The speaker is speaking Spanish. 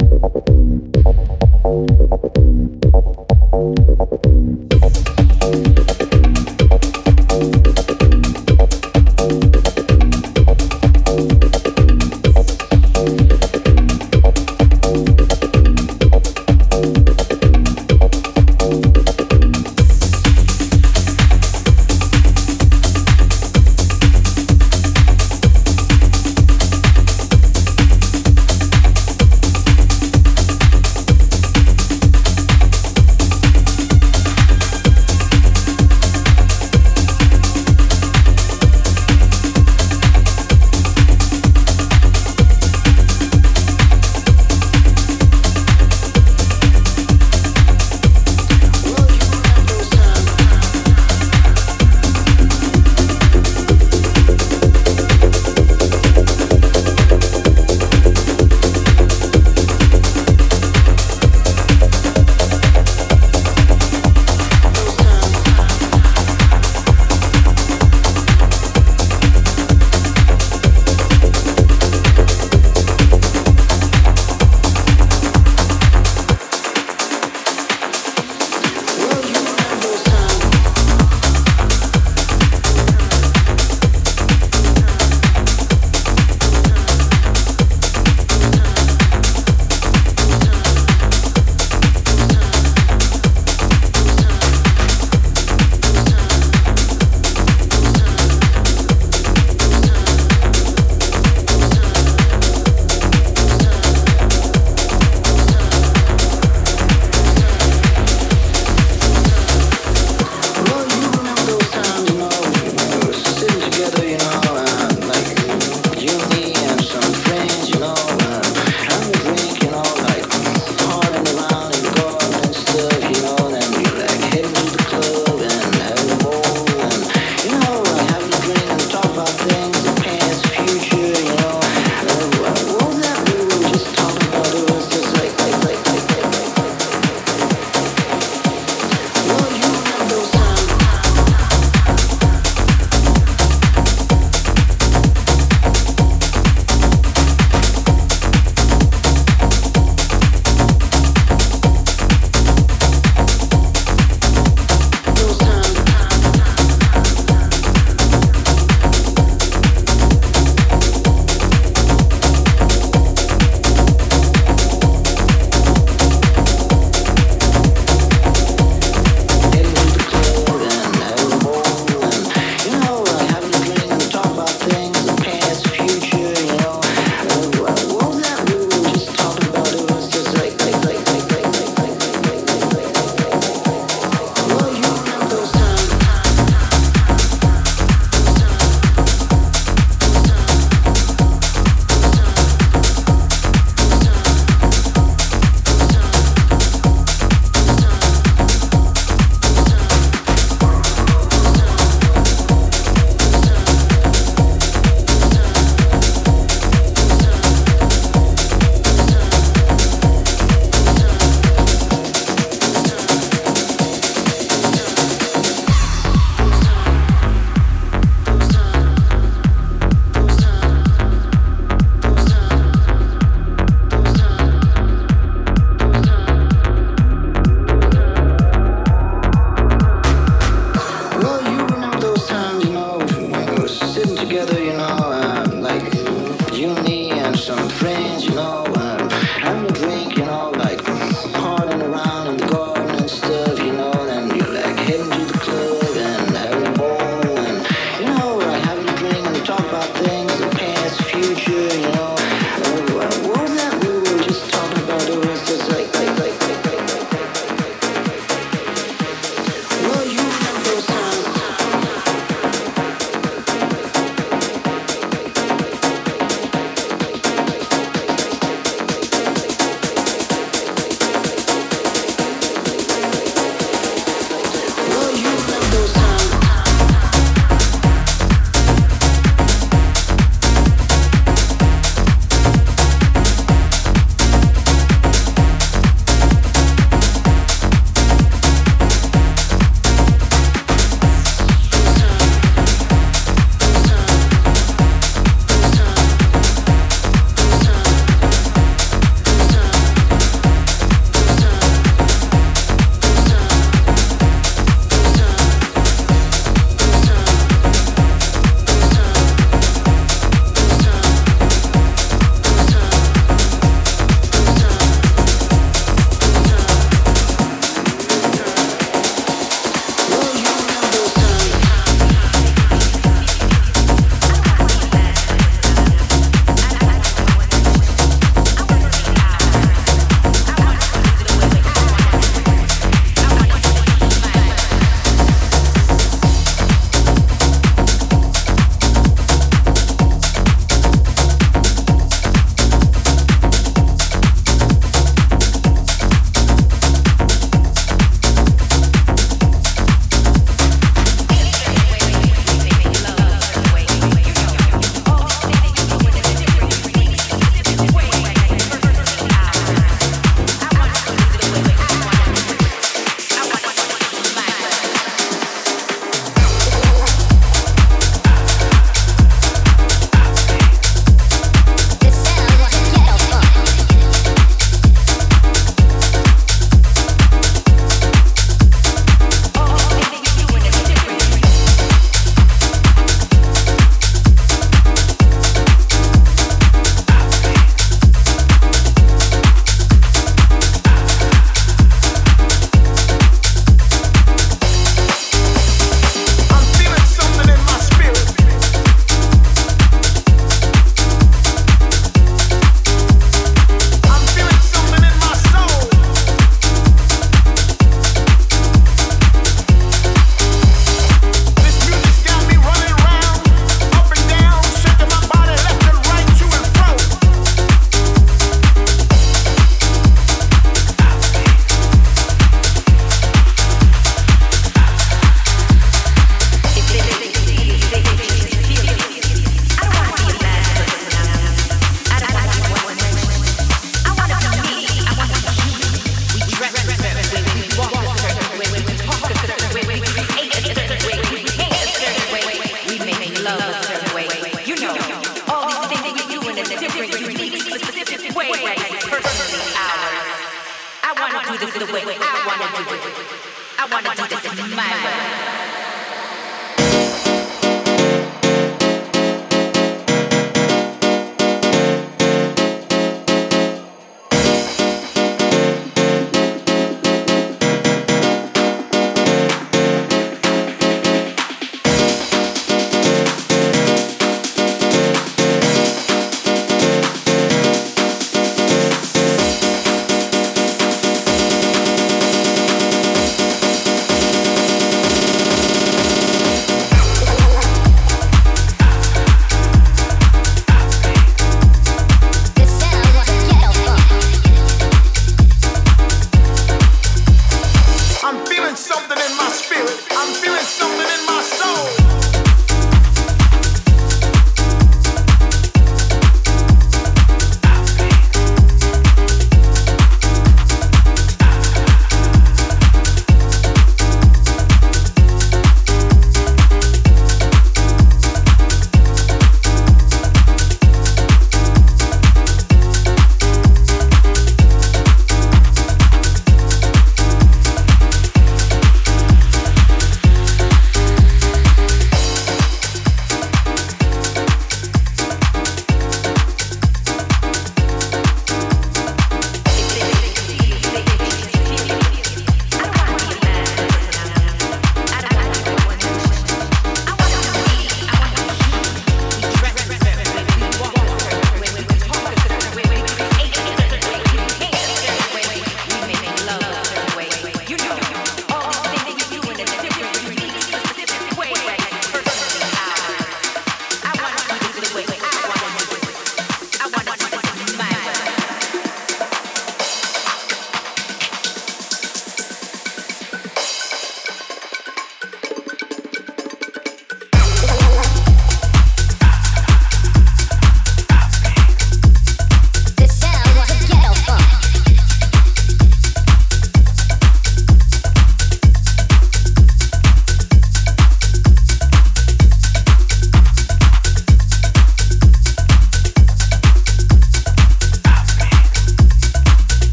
¡Gracias!